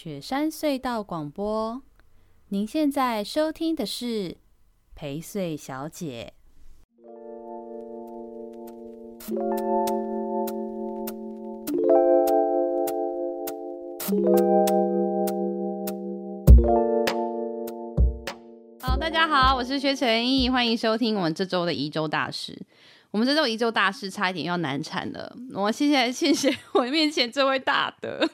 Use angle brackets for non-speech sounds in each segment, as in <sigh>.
雪山隧道广播，您现在收听的是陪睡小姐。好，大家好，我是薛成义，欢迎收听我们这周的宜州大事。我们这周宜州大事差一点要难产了，我谢谢谢谢我面前这位大德。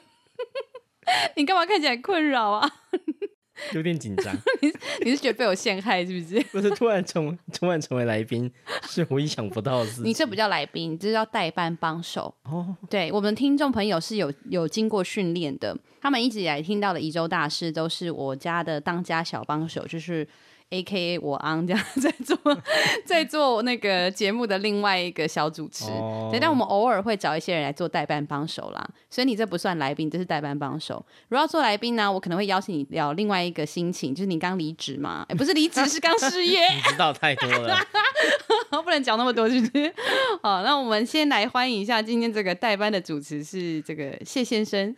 <laughs> 你干嘛看起来困扰啊？<laughs> 有点紧张。<laughs> 你你是觉得被我陷害是不是？不是，突然成突然成为来宾，是我意想不到的事。你这不叫来宾，你这叫代班帮手。哦，对，我们听众朋友是有有经过训练的，他们一直以来听到的宜州大师都是我家的当家小帮手，就是。A K A 我昂这样在做 <laughs> 在做那个节目的另外一个小主持，哦、对，但我们偶尔会找一些人来做代班帮手啦，所以你这不算来宾，这是代班帮手。如果要做来宾呢，我可能会邀请你聊另外一个心情，就是你刚离职嘛，<laughs> 哎，不是离职，是刚失业。你知道太多了，<laughs> 不能讲那么多，是不是？好，那我们先来欢迎一下今天这个代班的主持是这个谢先生，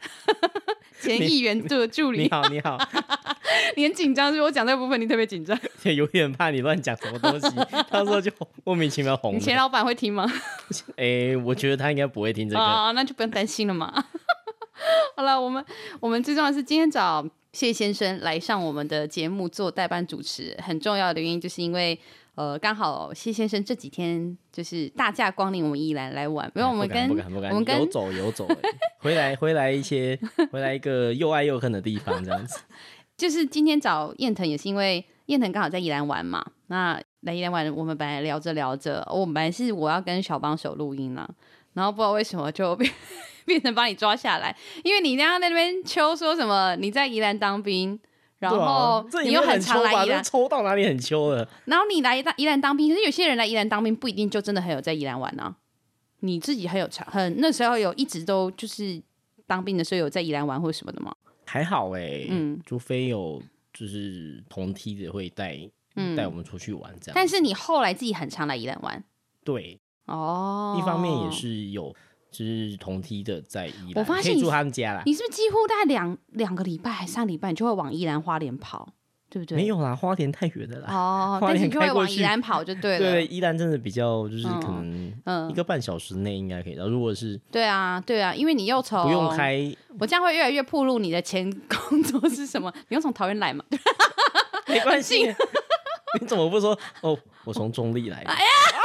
前议员的助理。你好，你好。<laughs> 你很紧张，是不是？我讲这个部分你特别紧张，也 <laughs> 有点怕你乱讲什么东西，<laughs> 到时候就莫名其妙红。你前老板会听吗？哎、欸，我觉得他应该不会听这个，啊，那就不用担心了嘛。好了，我们我们最重要的是今天找谢先生来上我们的节目做代班主持，很重要的原因就是因为呃，刚好谢先生这几天就是大驾光临我们宜兰来玩，没有我们跟我们跟游走游走，<laughs> 回来回来一些 <laughs> 回来一个又爱又恨的地方这样子。<laughs> 就是今天找燕腾也是因为燕腾刚好在宜兰玩嘛，那来宜兰玩，我们本来聊着聊着，我们本来是我要跟小帮手录音了，然后不知道为什么就变变成把你抓下来，因为你刚刚在那边秋说什么你在宜兰当兵，然后你又很常来宜兰，抽到哪里很秋了，然后你来宜兰当兵，可是有些人来宜兰当兵不一定就真的很有在宜兰玩啊，你自己很有常很那时候有一直都就是当兵的时候有在宜兰玩或什么的吗？还好哎、欸，嗯，除非有就是同梯子会带带、嗯、我们出去玩这样。但是你后来自己很常来宜兰玩，对，哦，一方面也是有就是同梯的在宜兰，我发现你住他们家啦。你是不是几乎大概两两个礼拜还三礼拜，你就会往宜兰花莲跑？对不对？没有啦，花莲太远了啦。哦，但是你就会往宜兰跑就对了。对，宜兰真的比较就是可能一个半小时内应该可以到。如果是对啊，对啊，因为你又从不用开，我这样会越来越暴露你的前工作是什么？<laughs> 你又从桃园来嘛？<laughs> 没关系，<laughs> 你怎么不说？哦，我从中立来。哎呀，你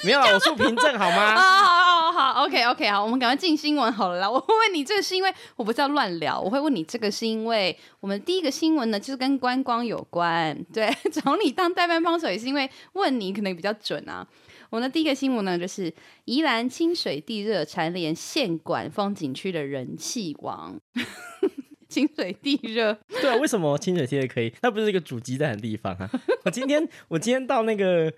<laughs> 没有，我住平镇好吗？好 <laughs> 好，好，OK，OK，好，我们赶快进新闻好了啦。我会问你这个是因为我不是要乱聊，我会问你这个是因为我们第一个新闻呢，就是跟观光有关。对，找你当代班帮手也是因为问你可能比较准啊。我们的第一个新闻呢，就是宜兰清水地热蝉联县管风景区的人气王。清水地热，对啊，为什么清水地热可以？那不是一个煮鸡蛋的地方啊？我今天我今天到那个。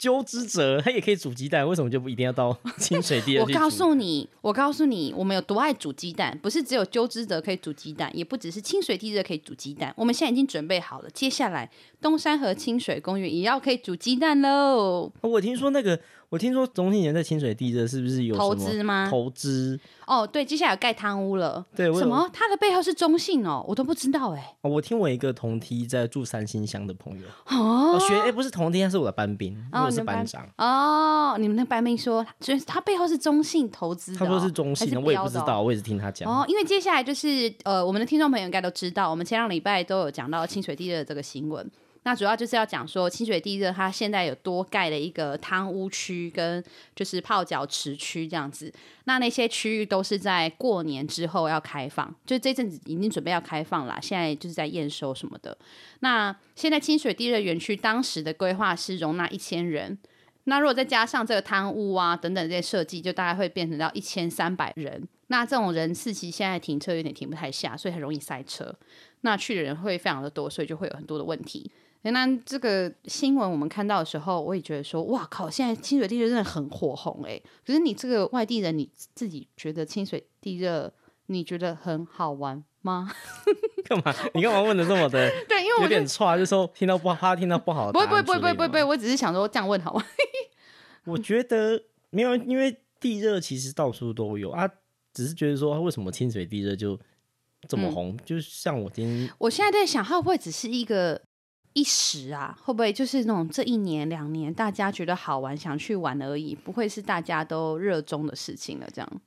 鸠之泽，他也可以煮鸡蛋，为什么就不一定要到 <laughs> 清水地热？我告诉你，我告诉你，我们有多爱煮鸡蛋，不是只有鸠之泽可以煮鸡蛋，也不只是清水地热可以煮鸡蛋，我们现在已经准备好了，接下来东山和清水公园也要可以煮鸡蛋喽。我听说那个。我听说总体年在清水地热是不是有投资吗？投资哦，对，接下来要盖汤屋了。对，什么？他的背后是中信哦，我都不知道哎。哦，我听我一个同梯在住三星乡的朋友哦，学哎不是同梯，他是我的班兵，我是班长。哦，你们的班兵说，所以他背后是中信投资。他说是中信，我也不知道，我也是听他讲。哦，因为接下来就是呃，我们的听众朋友应该都知道，我们前两礼拜都有讲到清水地热的这个新闻。那主要就是要讲说清水地热，它现在有多盖了一个汤屋区跟就是泡脚池区这样子。那那些区域都是在过年之后要开放，就这阵子已经准备要开放了，现在就是在验收什么的。那现在清水地热园区当时的规划是容纳一千人，那如果再加上这个汤屋啊等等这些设计，就大概会变成到一千三百人。那这种人次其实现在停车有点停不太下，所以很容易塞车。那去的人会非常的多，所以就会有很多的问题。那这个新闻我们看到的时候，我也觉得说，哇靠！现在清水地热真的很火红哎。可是你这个外地人，你自己觉得清水地热，你觉得很好玩吗？<laughs> 干嘛？你干嘛问的这么的？对，因为我有点差，就是说听到不怕听到不好的。不会不会不不不不，我只是想说这样问好吗？<laughs> 我觉得没有，因为地热其实到处都有啊，只是觉得说为什么清水地热就这么红，嗯、就像我今天，我现在在想，会不会只是一个一时啊？会不会就是那种这一年两年大家觉得好玩想去玩而已，不会是大家都热衷的事情了？这样。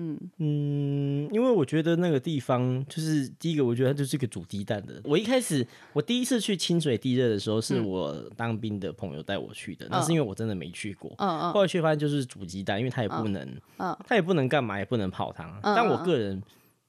嗯嗯，因为我觉得那个地方就是第一个，我觉得它就是一个煮鸡蛋的。我一开始我第一次去清水地热的时候，是我当兵的朋友带我去的，嗯、那是因为我真的没去过。嗯嗯。后来却发现就是煮鸡蛋，因为它也不能，嗯，它也不能干嘛，也不能泡汤。嗯、但我个人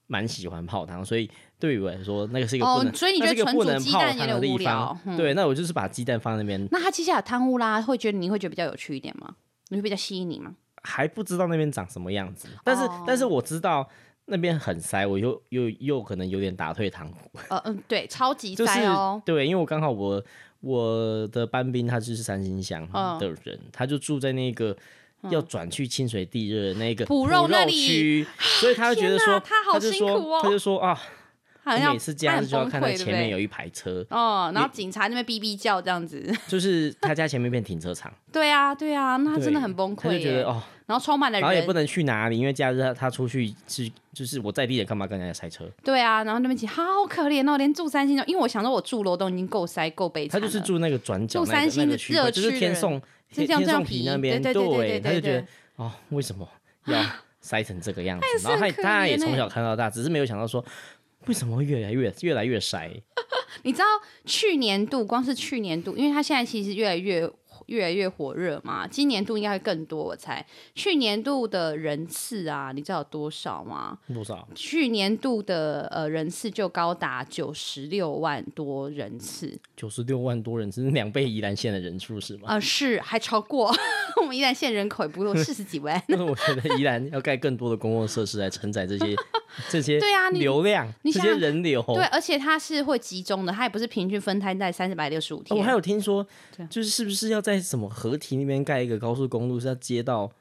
蛮喜欢泡汤，所以对于我来说，那个是一个不能，哦、所以你觉得纯煮鸡蛋有点无聊？嗯、对，那我就是把鸡蛋放在那边。那它接下来汤屋啦，会觉得你会觉得比较有趣一点吗？你会比较吸引你吗？还不知道那边长什么样子，但是、oh. 但是我知道那边很塞，我又又又可能有点打退堂鼓。呃嗯，对，超级塞哦。对，因为我刚好我我的班兵他就是三星乡的人，oh. 他就住在那个要转去清水地热那个普肉区，所以他就觉得说，他好辛苦哦，他就说啊。我每次这样就要看到前面有一排车哦，然后警察那边哔哔叫这样子，<laughs> 就是他家前面变停车场。<laughs> 对啊，对啊，那他真的很崩溃，就觉得哦，然后充满了人，然后也不能去哪里，因为假日他他出去是就是我在地人干嘛跟人家塞车？对啊，然后那边好可怜哦，连住三星因为我想说我住楼都已经够塞够悲惨，他就是住那个转角，住三星的热区，就是天颂天颂皮那边，对对对，他就觉得哦，为什么要塞成这个样子？<laughs> 然后他他也从小看到大，只是没有想到说。为什么会越来越越来越塞？<laughs> 你知道去年度光是去年度，因为它现在其实越来越越来越火热嘛，今年度应该会更多。我猜去年度的人次啊，你知道有多少吗？多少？去年度的呃人次就高达九十六万多人次。九十六万多人次，是两倍宜兰县的人数是吗？啊、呃，是还超过 <laughs> 我们宜兰县人口也不过四十几万。那 <laughs> 我觉得宜兰要盖更多的公共设施来承载这些。这些对啊，流量，这些人流，对，而且它是会集中的，它也不是平均分摊在三百六十五天。我还有听说，就是是不是要在什么河堤那边盖一个高速公路，是要接到？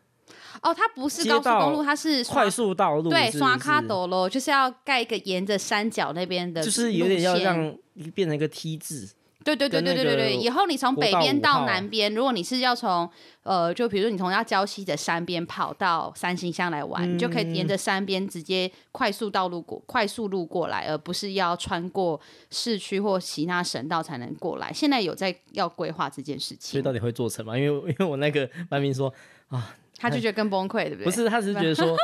哦，它不是高速公路，它是快速道路，对，刷卡斗咯，就是要盖一个沿着山脚那边的，就是有点要让变成一个 T 字。对对对对对对对，以后你从北边到南边，如果你是要从呃，就比如说你从要礁溪的山边跑到三星乡来玩，嗯、你就可以沿着山边直接快速道路过，快速路过来，而不是要穿过市区或其他省道才能过来。现在有在要规划这件事情，所以到底会做成吗？因为 <laughs> 因为我那个班明说啊，他就觉得更崩溃，对不对？不是，他只是觉得说。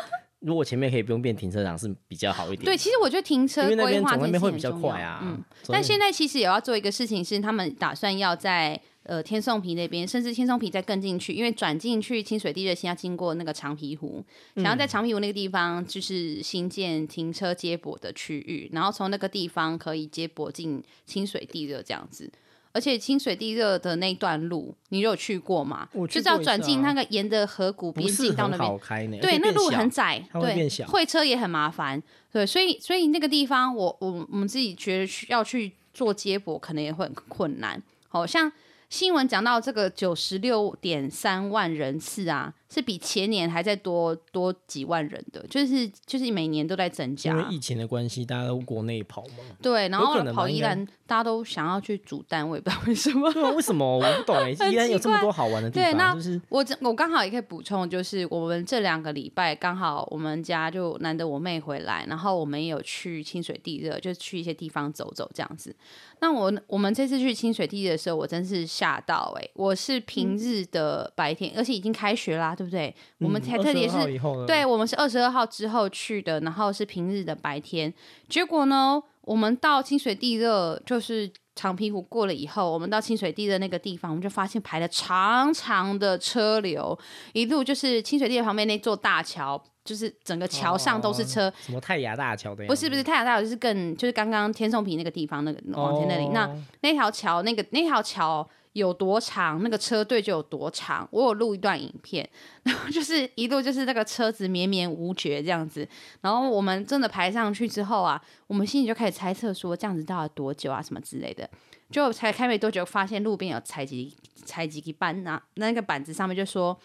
如果前面可以不用变停车场是比较好一点。对，其实我觉得停车规划那边会比较快啊。嗯，但现在其实也要做一个事情，是他们打算要在呃天颂皮那边，甚至天颂皮再更进去，因为转进去清水地热线要经过那个长皮湖，想要在长皮湖那个地方就是新建停车接驳的区域，然后从那个地方可以接驳进清水地热这样子。而且清水地热的那段路，你有去过吗？过就是要转进那个沿着河谷边境到那边。对，那路很窄，对，会车也很麻烦。对，所以所以那个地方我，我我我们自己觉得需要去做接驳，可能也会很困难。好像。新闻讲到这个九十六点三万人次啊，是比前年还在多多几万人的，就是就是每年都在增加。因为疫情的关系，大家都国内跑嘛。对，然后跑宜兰，大家都想要去煮蛋，我也不知道为什么。对啊，为什么我不懂哎？<laughs> 宜兰有这么多好玩的地方。对，那就是我我刚好也可以补充，就是我们这两个礼拜刚好我们家就难得我妹回来，然后我们也有去清水地热，就去一些地方走走这样子。那我我们这次去清水地热的时候，我真是吓到哎、欸！我是平日的白天，嗯、而且已经开学啦，对不对？嗯、我们才特别是，对，我们是二十二号之后去的，然后是平日的白天。结果呢，我们到清水地热，就是长皮湖过了以后，我们到清水地热那个地方，我们就发现排了长长的车流，一路就是清水地热旁边那座大桥。就是整个桥上都是车，哦、什么泰雅大桥的？不是不是泰雅大桥，就是更就是刚刚天颂坪那个地方那个往前那里，哦、那那条桥那个那条桥有多长，那个车队就有多长。我有录一段影片，然后就是一路就是那个车子绵绵无绝这样子。然后我们真的排上去之后啊，我们心里就开始猜测说这样子到了多久啊什么之类的。就才开没多久，发现路边有采集采集板呐，那个板子上面就说。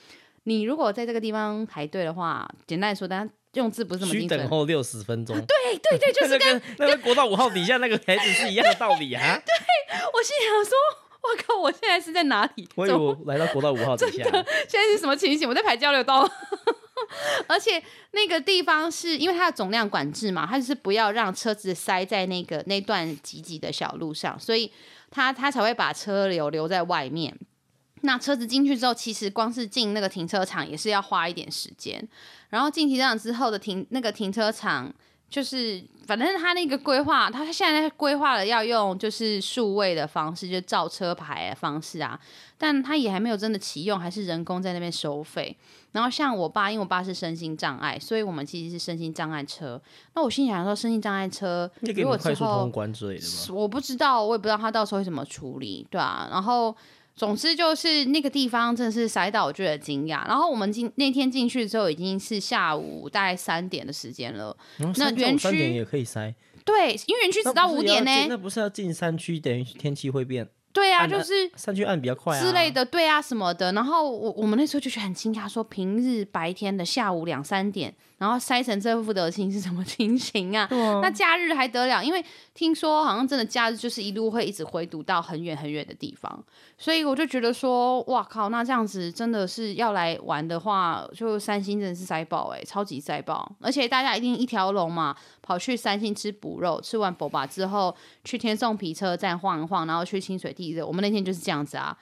你如果在这个地方排队的话，简单来说，但用字不是这么精等候六十分钟。对对对，<laughs> 就是跟那个国道五号底下那个牌子是一样的道理啊。<laughs> 对，我心想说，我靠，我现在是在哪里？我以为我来到国道五号底下。真的，现在是什么情形？我在排交流道。<laughs> 而且那个地方是因为它的总量管制嘛，它就是不要让车子塞在那个那段挤挤的小路上，所以它它才会把车流留在外面。那车子进去之后，其实光是进那个停车场也是要花一点时间。然后进停车场之后的停那个停车场，就是反正他那个规划，他现在规划了要用就是数位的方式，就照车牌的方式啊。但他也还没有真的启用，还是人工在那边收费。然后像我爸，因为我爸是身心障碍，所以我们其实是身心障碍车。那我心想说，身心障碍车如果之后通关之类的吗？我不知道，我也不知道他到时候会怎么处理，对啊。然后。总之就是那个地方真的是塞到我觉得惊讶，然后我们进那天进去之后已经是下午大概三点的时间了。嗯、那园区三点也可以塞，对，因为园区只到五点呢。那不是要进山区，等于天气会变。对啊，就是山区按比较快啊之类的，对啊什么的。然后我我们那时候就觉得很惊讶，说平日白天的下午两三点。然后塞成这副德行是什么 <laughs> 情形啊？啊那假日还得了？因为听说好像真的假日就是一路会一直回堵到很远很远的地方，所以我就觉得说，哇靠，那这样子真的是要来玩的话，就三星真的是塞爆哎、欸，超级塞爆！而且大家一定一条龙嘛，跑去三星吃补肉，吃完补吧之后去天颂皮车站晃一晃，然后去清水地热。我们那天就是这样子啊。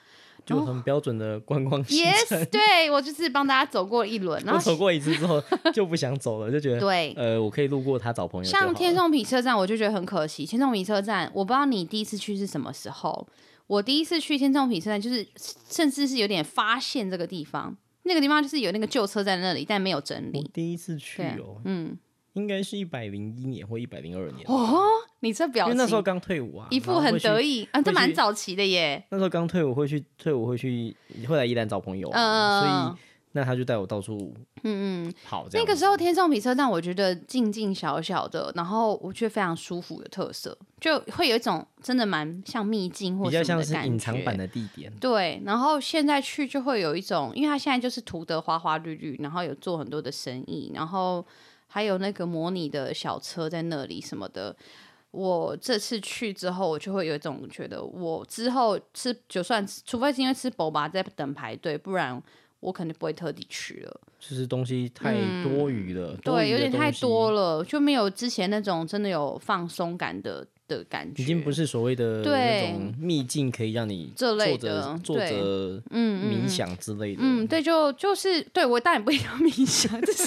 就很标准的观光行程。Yes，对，我就是帮大家走过一轮，然后走过一次之后就不想走了，就觉得对，呃，我可以路过他找朋友。像天颂皮车站，我就觉得很可惜。天颂皮车站，我不知道你第一次去是什么时候。我第一次去天颂皮车站，就是甚至是有点发现这个地方，那个地方就是有那个旧车在那里，但没有整理。第一次去哦，嗯。应该是一百零一年或一百零二年哦，你这表情，因为那时候刚退伍啊，一副很得意啊，这蛮早期的耶。那时候刚退伍，会去退伍会去会来宜兰找朋友，嗯，所以那他就带我到处嗯嗯跑。那个时候天上比车站，我觉得静静小小的，然后我觉得非常舒服的特色，就会有一种真的蛮像秘境或者比较像是隐藏版的地点。对，然后现在去就会有一种，因为他现在就是涂得花花绿绿，然后有做很多的生意，然后。还有那个模拟的小车在那里什么的，我这次去之后，我就会有一种觉得，我之后吃就算除非是因为吃 Boba 在等排队，不然我肯定不会特地去了。就是东西太多余了，嗯、对，有点太多了，就没有之前那种真的有放松感的。的感觉已经不是所谓的那种秘境，可以让你坐着坐着嗯冥想之类的。嗯，对，就就是对我当然不一定要冥想，<laughs> 就是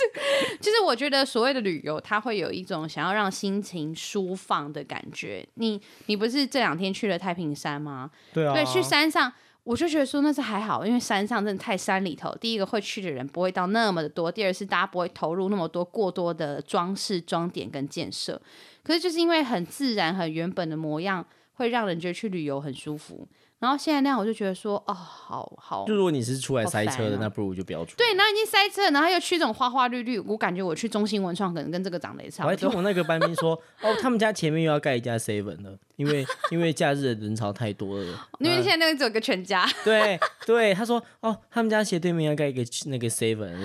就是我觉得所谓的旅游，它会有一种想要让心情舒放的感觉。你你不是这两天去了太平山吗？对啊，对，去山上。我就觉得说那是还好，因为山上真的太山里头。第一个会去的人不会到那么的多，第二是大家不会投入那么多过多的装饰、装点跟建设。可是就是因为很自然、很原本的模样，会让人觉得去旅游很舒服。然后现在那样，我就觉得说，哦，好好。就如果你是出来塞车的，那不如就不要出。对，然后已经塞车，然后又去这种花花绿绿，我感觉我去中心文创可能跟这个长得也差不多。我还听我那个班兵说，哦，他们家前面又要盖一家 seven 了，因为因为假日的人潮太多了。因为现在那个只有个全家。对对，他说，哦，他们家斜对面要盖一个那个 seven。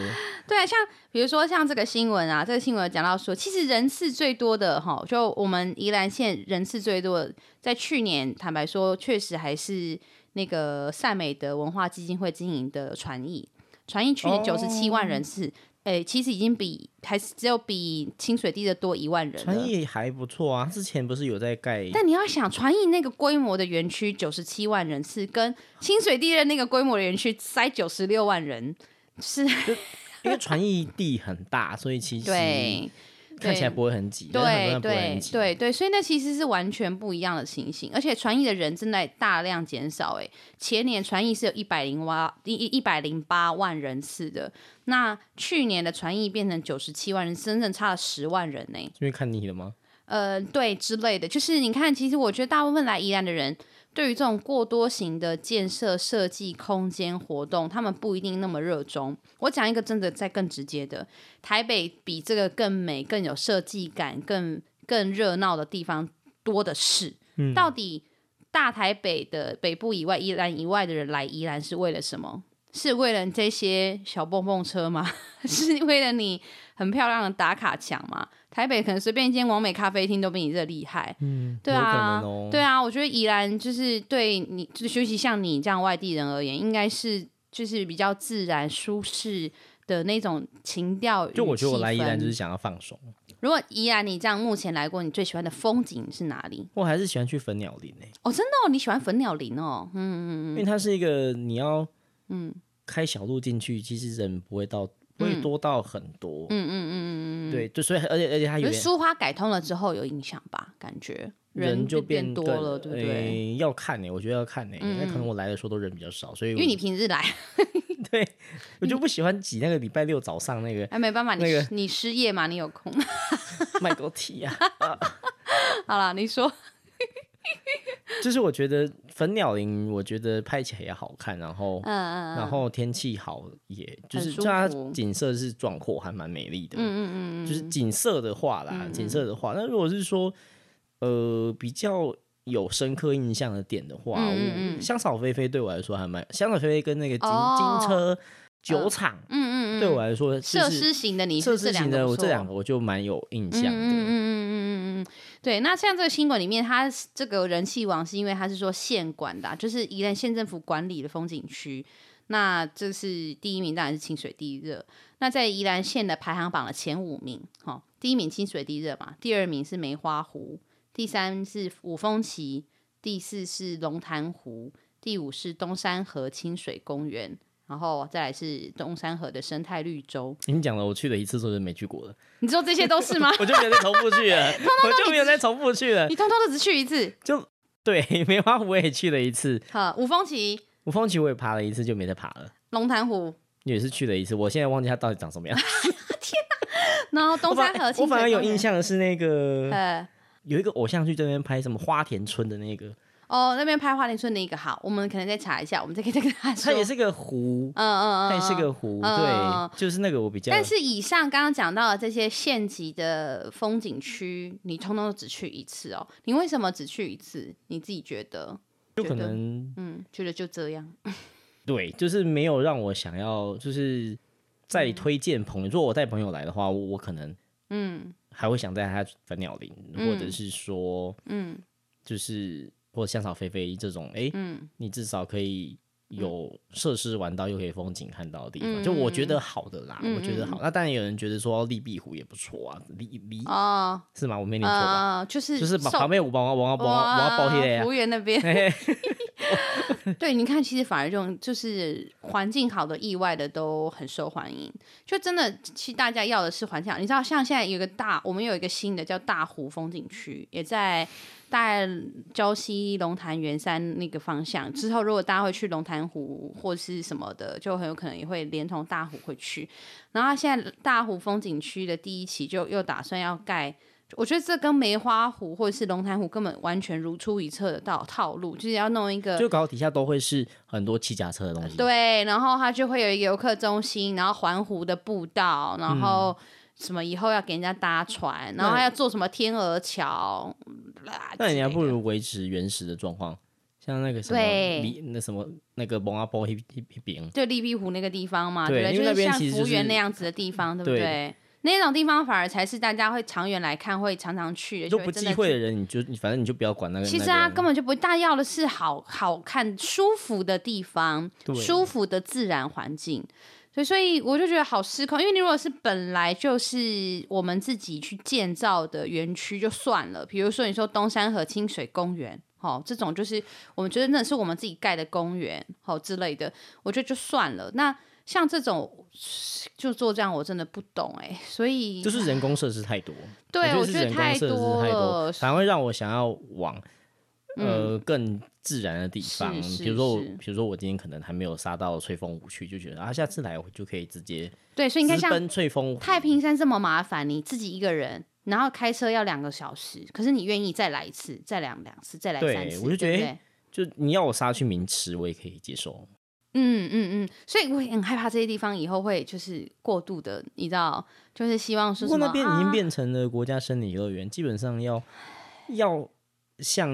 对啊，像比如说像这个新闻啊，这个新闻讲到说，其实人次最多的哈，就我们宜兰县人次最多的，在去年坦白说，确实还是那个善美的文化基金会经营的传艺，传艺去年九十七万人次，哎、oh. 欸，其实已经比还是只有比清水地的多一万人。传艺还不错啊，之前不是有在盖？但你要想，传艺那个规模的园区九十七万人次，跟清水地的那个规模的园区塞九十六万人，是。因为传艺地很大，所以其实 <laughs> 对看起来不会很挤，对对对对对，所以那其实是完全不一样的情形。而且传译的人正在大量减少，哎，前年传译是有一百零八一一百零八万人次的，那去年的传译变成九十七万人，真正差了十万人呢。因为看腻了吗？呃，对之类的，就是你看，其实我觉得大部分来宜兰的人。对于这种过多型的建设设计空间活动，他们不一定那么热衷。我讲一个真的再更直接的，台北比这个更美、更有设计感、更更热闹的地方多的是。嗯，到底大台北的北部以外、宜兰以外的人来宜兰是为了什么？是为了这些小蹦蹦车吗？<laughs> 是为了你很漂亮的打卡墙嘛？台北可能随便一间完美咖啡厅都比你这厉害，嗯，对啊，哦、对啊，我觉得宜兰就是对你，就是尤其像你这样外地人而言，应该是就是比较自然舒适，的那种情调。就我觉得我来宜兰就是想要放松。如果宜兰你这样目前来过，你最喜欢的风景是哪里？我还是喜欢去粉鸟林诶、欸。哦，真的哦，你喜欢粉鸟林哦？嗯嗯嗯，因为它是一个你要嗯开小路进去，其实人不会到。不会多到很多，嗯嗯嗯嗯嗯，对，就所以而且而且它有点苏花改通了之后有影响吧？感觉？人就变多了，对不对？要看呢，我觉得要看呢，那可能我来的时候都人比较少，所以因为你平日来，<laughs> 对我就不喜欢挤那个礼拜六早上那个，哎，没办法，你你失业嘛，你有空，麦沟体呀，<laughs> 好了，你说。<laughs> 就是我觉得粉鸟林，我觉得拍起来也好看，然后，嗯嗯然后天气好，也就是它景色是壮阔，还蛮美丽的。嗯嗯嗯就是景色的话啦，景色的话，那如果是说，呃，比较有深刻印象的点的话，嗯嗯香草飞飞对我来说还蛮，香草飞飞跟那个金、哦、金车酒厂，嗯嗯嗯，对我来说，设施型的你设施型的我这两个我就蛮有印象的。嗯嗯嗯嗯嗯。对，那像这个新闻里面，它这个人气王是因为它是说县管的，就是宜兰县政府管理的风景区。那这是第一名，当然是清水地热。那在宜兰县的排行榜的前五名，哈，第一名清水地热嘛，第二名是梅花湖，第三是五峰旗，第四是龙潭湖，第五是东山河清水公园。然后再来是东山河的生态绿洲。你讲了，我去了一次就没去过了。你说这些都是吗？<laughs> 我就没有再重复去了，<laughs> 通通我就没有再重复去了。你通通都只去一次？就对，梅花湖我也去了一次。好，五峰旗，五峰旗我也爬了一次，就没再爬了。龙潭湖也是去了一次，我现在忘记它到底长什么样。<laughs> 天哪！然后东山河，我反而有印象的是那个，呃，有一个偶像剧在那边拍什么花田村的那个。哦，那边拍花莲村的一个好，我们可能再查一下，我们再可以再跟他说。它也是个湖，嗯嗯嗯，它也是个湖，嗯、对，嗯、就是那个我比较。但是以上刚刚讲到的这些县级的风景区，你通通都只去一次哦。你为什么只去一次？你自己觉得？就可能，嗯，觉得就这样。<laughs> 对，就是没有让我想要，就是再推荐朋友。嗯、如果我带朋友来的话，我，我可能，嗯，还会想带他粉鸟林，嗯、或者是说，嗯，就是。或者香草飞飞这种，哎、欸，嗯、你至少可以有设施玩到，又可以风景看到的地方，嗯、就我觉得好的啦，嗯、我觉得好。那当然有人觉得说立碧湖也不错啊，立立啊，是吗？我没念错吧？呃、就是就是旁旁边五包，我要我要我要包贴服务员那边。<laughs> 对，你看，其实反而这种就是环境好的、意外的都很受欢迎。就真的，其实大家要的是环境好。你知道，像现在有个大，我们有一个新的叫大湖风景区，也在。大概礁溪、龙潭、圆山那个方向之后，如果大家会去龙潭湖或是什么的，就很有可能也会连同大湖会去。然后现在大湖风景区的第一期就又打算要盖，我觉得这跟梅花湖或者是龙潭湖根本完全如出一辙的套套路，就是要弄一个，就搞底下都会是很多骑脚车的东西。对，然后它就会有一个游客中心，然后环湖的步道，然后。嗯什么以后要给人家搭船，然后还要做什么天鹅桥？那你还不如维持原始的状况，像那个什么对那什么那个蒙阿波一一边，就立碧湖那个地方嘛，对，对，就是像福原那样子的地方，对不对？那种地方反而才是大家会长远来看会常常去的。就不忌讳的人，你就你反正你就不要管那个。其实啊，根本就不大要的是好好看、舒服的地方，舒服的自然环境。对，所以我就觉得好失控，因为你如果是本来就是我们自己去建造的园区就算了，比如说你说东山河清水公园，好，这种就是我们觉得那是我们自己盖的公园，好之类的，我觉得就算了。那像这种就做这样，我真的不懂哎，所以就是人工设施太多，对，我觉得太多了，反而会让我想要往。呃，更自然的地方，比如说我，比如说我今天可能还没有杀到翠峰湖去，就觉得啊，下次来我就可以直接对，所以你看像翠峰太平山这么麻烦，你自己一个人，然后开车要两个小时，可是你愿意再来一次，再两两次，再来三次，我就觉得，对对就你要我杀去名池，我也可以接受。嗯嗯嗯，所以我也很害怕这些地方以后会就是过度的，你知道，就是希望是什么，那边已经变成了国家森林乐园，啊、基本上要要。像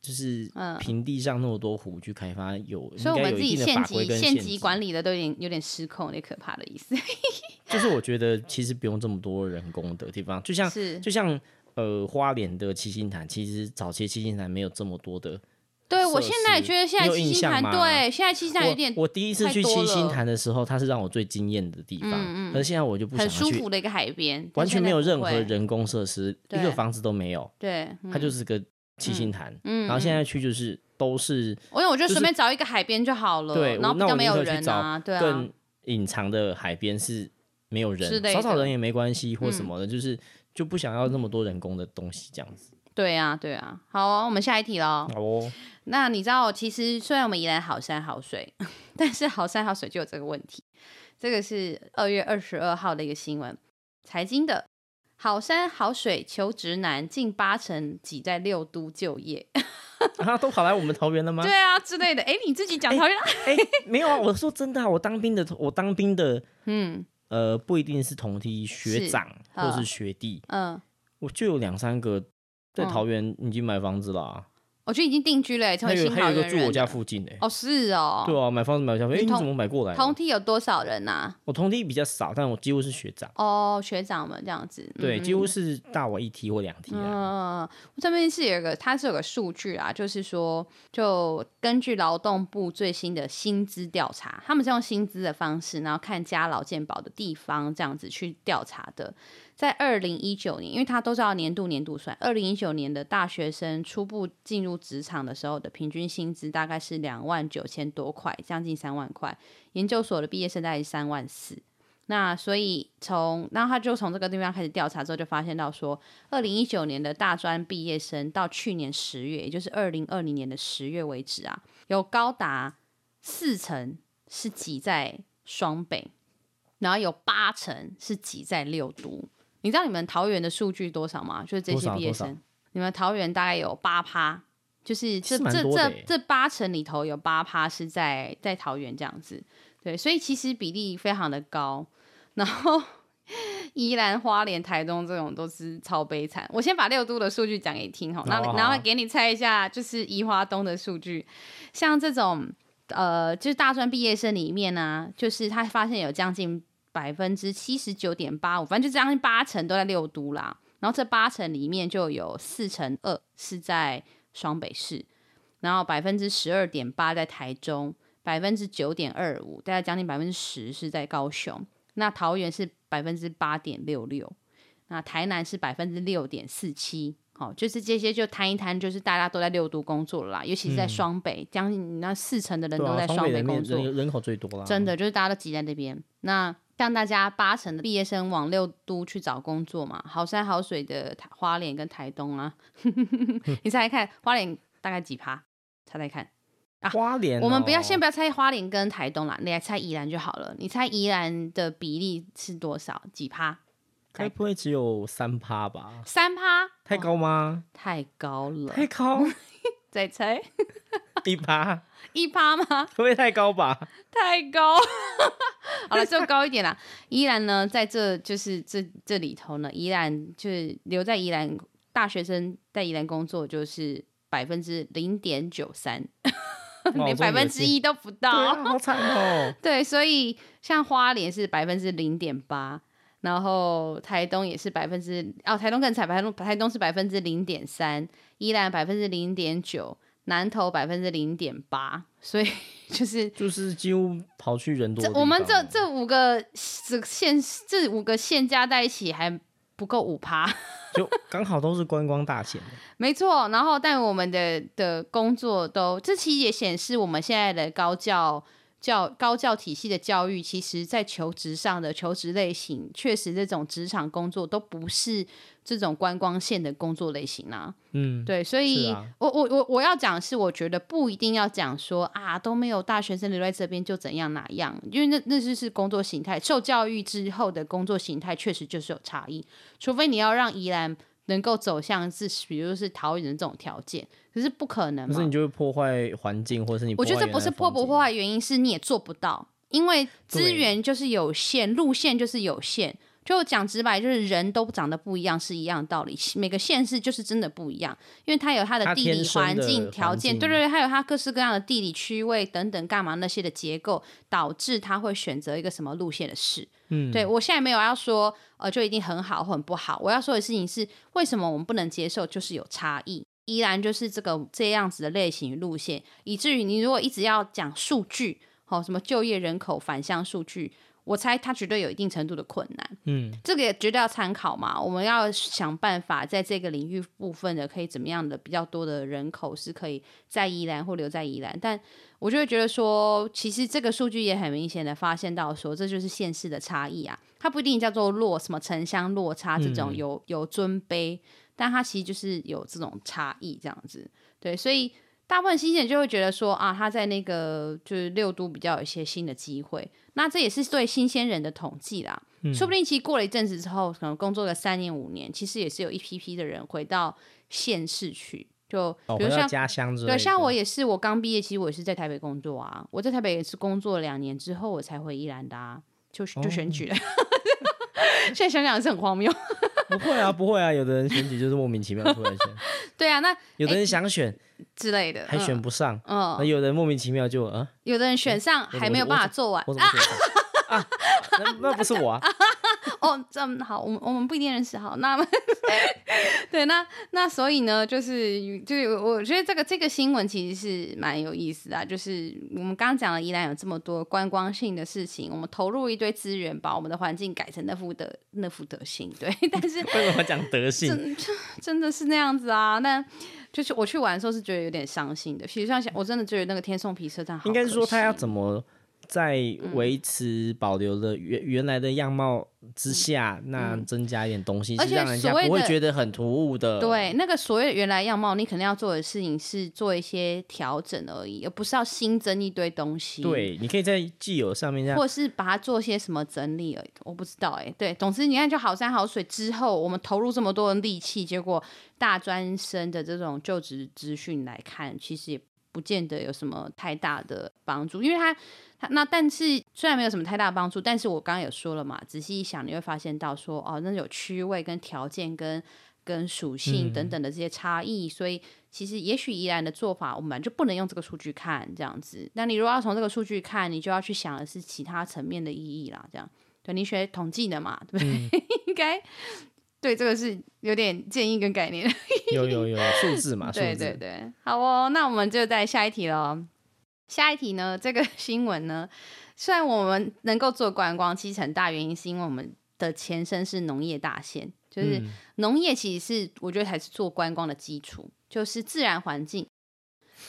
就是平地上那么多湖去开发，有所以我们自己县级县级管理的都有点有点失控，有点可怕的意思。<laughs> 就是我觉得其实不用这么多人工的地方，就像是就像呃花莲的七星潭，其实早期七星潭没有这么多的。对，我现在觉得现在七星潭对，现在七星潭有点我。我第一次去七星潭的时候，它是让我最惊艳的地方。嗯嗯。可是现在我就不想去。很舒服的一个海边，完全没有任何人工设施，一个房子都没有。对。它就是个七星潭。嗯。然后现在去就是都是，因为我觉得随便找一个海边就好了。对。然后比较没有人啊，对啊。更隐藏的海边是没有人，少少人也没关系，或什么的，就是就不想要那么多人工的东西这样子。对啊，对啊，好哦，我们下一题喽。好哦。那你知道，其实虽然我们宜兰好山好水，<laughs> 但是好山好水就有这个问题。这个是二月二十二号的一个新闻，财经的。好山好水求职难，近八成挤在六都就业。<laughs> 啊，都跑来我们桃园了吗？对啊，之类的。<laughs> 哎，你自己讲桃园。哎，没有啊，我说真的啊，我当兵的，我当兵的，嗯，呃，不一定是同梯学长或是学弟，嗯，我就有两三个。在桃园已经买房子了，啊，我觉得已经定居了，成为新。还有一个住我家附近诶。哦，是哦。对啊，买房子买下来，哎，你怎么买过来？同梯有多少人呐？我同梯比较少，但我几乎是学长。哦，学长们这样子。对，几乎是大我一梯或两梯。嗯，我这边是有一个，它是有个数据啊，就是说，就根据劳动部最新的薪资调查，他们是用薪资的方式，然后看加劳健保的地方这样子去调查的。在二零一九年，因为他都是要年度年度算，二零一九年的大学生初步进入职场的时候的平均薪资大概是两万九千多块，将近三万块。研究所的毕业生大概是三万四。那所以从，然后他就从这个地方开始调查之后，就发现到说，二零一九年的大专毕业生到去年十月，也就是二零二零年的十月为止啊，有高达四成是挤在双北，然后有八成是挤在六都。你知道你们桃园的数据多少吗？就是这些毕业生，你们桃园大概有八趴，就是这这这这八成里头有八趴是在在桃园这样子，对，所以其实比例非常的高。然后 <laughs> 宜兰花莲台东这种都是超悲惨。我先把六都的数据讲给你听哈，然后然后给你猜一下，就是宜花东的数据，像这种呃，就是大专毕业生里面呢、啊，就是他发现有将近。百分之七十九点八五，反正就将近八成都在六都啦。然后这八成里面就有四成二是在双北市，然后百分之十二点八在台中，百分之九点二五，大概将近百分之十是在高雄。那桃园是百分之八点六六，那台南是百分之六点四七。好，就是这些就摊一摊，就是大家都在六都工作了啦，尤其是在双北，嗯、将近那四成的人都在双北工作，人，人口最多了。真的就是大家都挤在那边。那让大家八成的毕业生往六都去找工作嘛，好山好水的花莲跟台东啊，<laughs> 你猜猜看花莲大概几趴？猜猜看啊！花莲、哦，我们不要先不要猜花莲跟台东啦，你来猜宜兰就好了。你猜宜兰的比例是多少？几趴？该不会只有三趴吧？三趴？太高吗？太高了，太高。<laughs> 再猜 <laughs> 一趴？一趴吗？会不会太高吧？<laughs> 太高。好了，就高一点啦。依然呢，在这就是这这里头呢，依然就是留在宜兰大学生在宜兰工作就是百分之零点九三，连百分之一都不到，啊、好惨哦。对，所以像花莲是百分之零点八。然后台东也是百分之哦，台东更惨，台东台东是百分之零点三，宜兰百分之零点九，南投百分之零点八，所以 <laughs> 就是就是几乎跑去人多的。我们这这五个这县这五个县加在一起还不够五趴，<laughs> 就刚好都是观光大县。没错，然后但我们的的工作都，这其实也显示我们现在的高教。教高教体系的教育，其实在求职上的求职类型，确实这种职场工作都不是这种观光线的工作类型啊。嗯，对，所以，啊、我我我我要讲的是，我觉得不一定要讲说啊，都没有大学生留在这边就怎样哪样，因为那那就是工作形态，受教育之后的工作形态确实就是有差异，除非你要让宜兰。能够走向是，比如是桃园的这种条件，可是不可能嘛。可是你就会破坏环境，或是你？我觉得这不是破不破坏，原因是你也做不到，因为资源就是有限，路线就是有限。就讲直白，就是人都长得不一样，是一样的道理。每个县市就是真的不一样，因为它有它的地理环境条件，对对对，还有它各式各样的地理区位等等，干嘛那些的结构，导致它会选择一个什么路线的事。嗯，对我现在没有要说，呃，就一定很好或很不好。我要说的事情是，为什么我们不能接受，就是有差异。依然就是这个这样子的类型路线，以至于你如果一直要讲数据，好、哦、什么就业人口反向数据。我猜他绝对有一定程度的困难，嗯，这个也绝对要参考嘛。我们要想办法在这个领域部分的，可以怎么样的比较多的人口是可以在宜兰或留在宜兰。但我就会觉得说，其实这个数据也很明显的发现到说，这就是县市的差异啊。它不一定叫做落什么城乡落差这种有有尊卑，但它其实就是有这种差异这样子。对，所以。大部分新鲜人就会觉得说啊，他在那个就是六都比较有一些新的机会，那这也是对新鲜人的统计啦。嗯、说不定其实过了一阵子之后，可能工作了三年五年，其实也是有一批批的人回到县市去，就比如像、哦、家乡，对，像我也是，我刚毕业，其实我也是在台北工作啊，我在台北也是工作了两年之后，我才回宜兰的啊，就就选举了。哦 <laughs> 现在想想是很荒谬。<laughs> 不会啊，不会啊，有的人选举就是莫名其妙突然选。<laughs> 对啊，那有的人想选、欸、之类的，还选不上。嗯，那有的人莫名其妙就啊，有的人选上还没有办法做完。啊啊，那那不是我啊。<laughs> 哦，这么好，我们我们不一定认识。好，那么 <laughs> 对，那那所以呢，就是就是我觉得这个这个新闻其实是蛮有意思的啊。就是我们刚刚讲了宜兰有这么多观光性的事情，我们投入一堆资源，把我们的环境改成那副德那副德性。对，<laughs> 但是为什么讲德性？真真的是那样子啊？那就是我去玩的时候是觉得有点伤心的。比如像我真的觉得那个天送皮车站好，应该是说他要怎么？在维持保留的原原来的样貌之下，嗯、那增加一点东西，是让人家不会觉得很突兀的。对，那个所谓的原来样貌，你可能要做的事情是做一些调整而已，而不是要新增一堆东西。对，你可以在既有上面这样，或者是把它做些什么整理而已。我不知道哎、欸，对，总之你看，就好山好水之后，我们投入这么多的力气，结果大专生的这种就职资讯来看，其实也不见得有什么太大的帮助，因为他。那但是虽然没有什么太大的帮助，但是我刚刚也说了嘛，仔细一想你会发现到说哦，那有区位跟条件跟跟属性等等的这些差异，嗯、所以其实也许宜兰的做法，我们就不能用这个数据看这样子。那你如果要从这个数据看，你就要去想的是其他层面的意义啦。这样，对你学统计的嘛，对不对？嗯、<laughs> 应该对这个是有点建议跟概念。<laughs> 有有有数字嘛？对对对，好哦，那我们就在下一题喽。下一题呢？这个 <laughs> 新闻呢，虽然我们能够做观光，其实很大原因是因为我们的前身是农业大县，就是农业其实是我觉得才是做观光的基础，就是自然环境。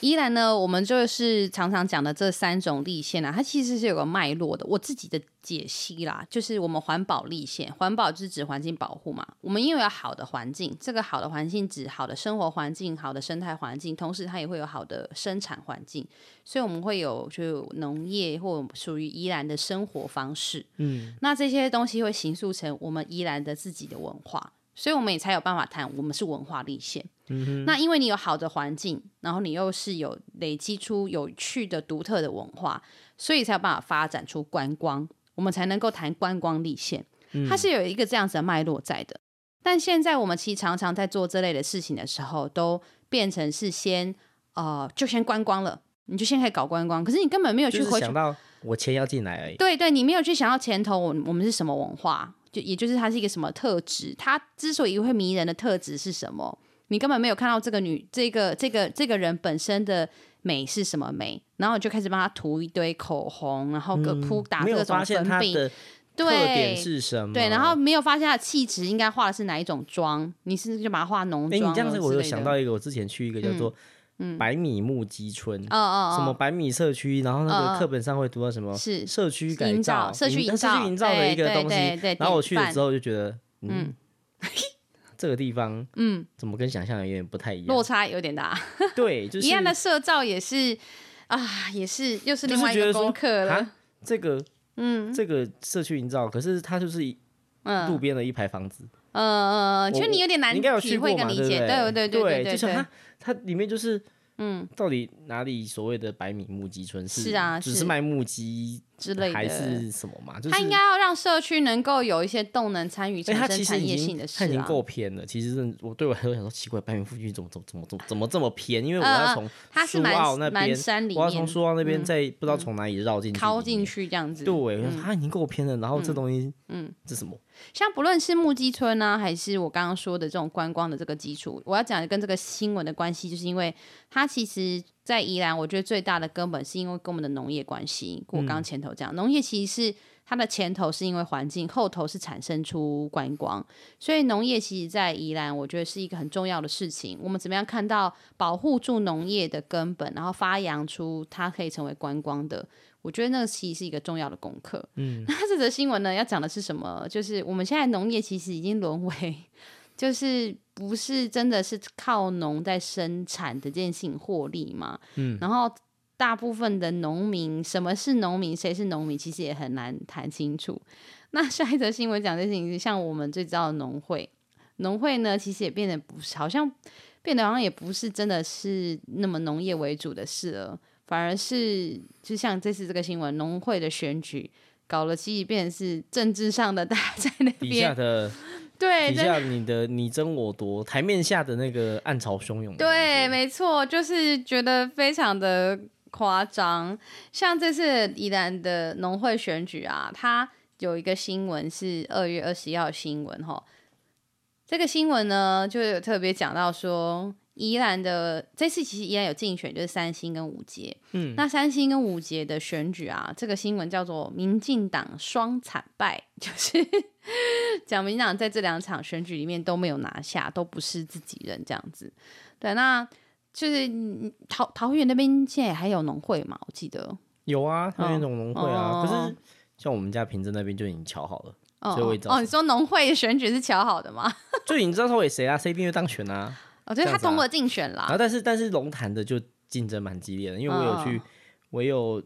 宜兰呢，我们就是常常讲的这三种立线啊，它其实是有个脉络的。我自己的解析啦，就是我们环保立线，环保就是指环境保护嘛。我们因为有好的环境，这个好的环境指好的生活环境、好的生态环境，同时它也会有好的生产环境，所以我们会有就农业或属于宜兰的生活方式。嗯，那这些东西会形塑成我们宜兰的自己的文化。所以我们也才有办法谈，我们是文化立县。嗯哼。那因为你有好的环境，然后你又是有累积出有趣的、独特的文化，所以才有办法发展出观光，我们才能够谈观光立县。它是有一个这样子的脉络在的。但现在我们其实常常在做这类的事情的时候，都变成是先呃，就先观光了，你就先可以搞观光，可是你根本没有去回想到我钱要进来而已。对对，你没有去想到前头，我我们是什么文化。就也就是她是一个什么特质？她之所以会迷人的特质是什么？你根本没有看到这个女、这个、这个、这个人本身的美是什么美，然后就开始帮她涂一堆口红，然后各扑打各种粉饼。对，特点是什么？对，然后没有发现她的气质应该画的是哪一种妆？你是不是就把它化浓妆？哎、欸，你这样子我就想到一个，我之前去一个叫做、嗯。百米木基村，哦哦，什么百米社区，然后那个课本上会读到什么？是社区改造、社区营造、社区营造的一个东西。然后我去了之后就觉得，嗯，<laughs> 这个地方，嗯，怎么跟想象的有点不太一样？落差有点大。<laughs> 对，就是一样的社造也是啊，也是又是另外一个功课了。这个，嗯，这个社区营造，可是它就是一路边的一排房子。呃，其实你有点难体会跟理解，对对？对对对，就像它，它里面就是，嗯，到底哪里所谓的百米木鸡村是？是啊，只是卖木屐之类的，还是什么嘛？就是、他应该要让社区能够有一些动能参与产生产业性的事、啊。他已经够偏了。其实我对我来说想说奇怪，白云附近怎么怎么怎么怎么怎么这么偏？因为我要从苏澳那边，山里我要从苏澳那边再不知道从哪里绕进去，靠进去这样子。对，他已经够偏了。然后这东西，嗯，这什么？像不论是木屐村呢、啊，还是我刚刚说的这种观光的这个基础，我要讲的跟这个新闻的关系，就是因为它其实。在宜兰，我觉得最大的根本是因为跟我们的农业关系。我刚刚前头讲，农业其实是它的前头是因为环境，后头是产生出观光。所以农业其实，在宜兰，我觉得是一个很重要的事情。我们怎么样看到保护住农业的根本，然后发扬出它可以成为观光的？我觉得那个其实是一个重要的功课。嗯，那这则新闻呢，要讲的是什么？就是我们现在农业其实已经沦为。就是不是真的是靠农在生产的这件事情获利嘛？嗯，然后大部分的农民，什么是农民，谁是农民，其实也很难谈清楚。那下一则新闻讲的事情是，像我们最知道的农会，农会呢，其实也变得不是，好像变得好像也不是真的是那么农业为主的事了，反而是就像这次这个新闻，农会的选举搞了，其实变成是政治上的大家在那边。对，底下你的你争我夺，台面下的那个暗潮汹涌。对，没错，就是觉得非常的夸张。像这次宜兰的农会选举啊，它有一个新闻是二月二十一号新闻哈。这个新闻呢，就有特别讲到说。宜兰的这次其实宜兰有竞选，就是三星跟五捷。嗯，那三星跟五捷的选举啊，这个新闻叫做民进党双惨败，就是 <laughs> 讲民进党在这两场选举里面都没有拿下，都不是自己人这样子。对，那就是桃桃园那边现在还有农会嘛？我记得有啊，桃园总农会啊。哦、可是像我们家平镇那边就已经瞧好了，哦、所以我也知道。哦，你说农会选举是瞧好的吗？<laughs> 就你知道他为谁啊？谁一定会当选啊？哦，就是他通过竞选啦。然后，但是但是龙潭的就竞争蛮激烈的，因为我有去，我有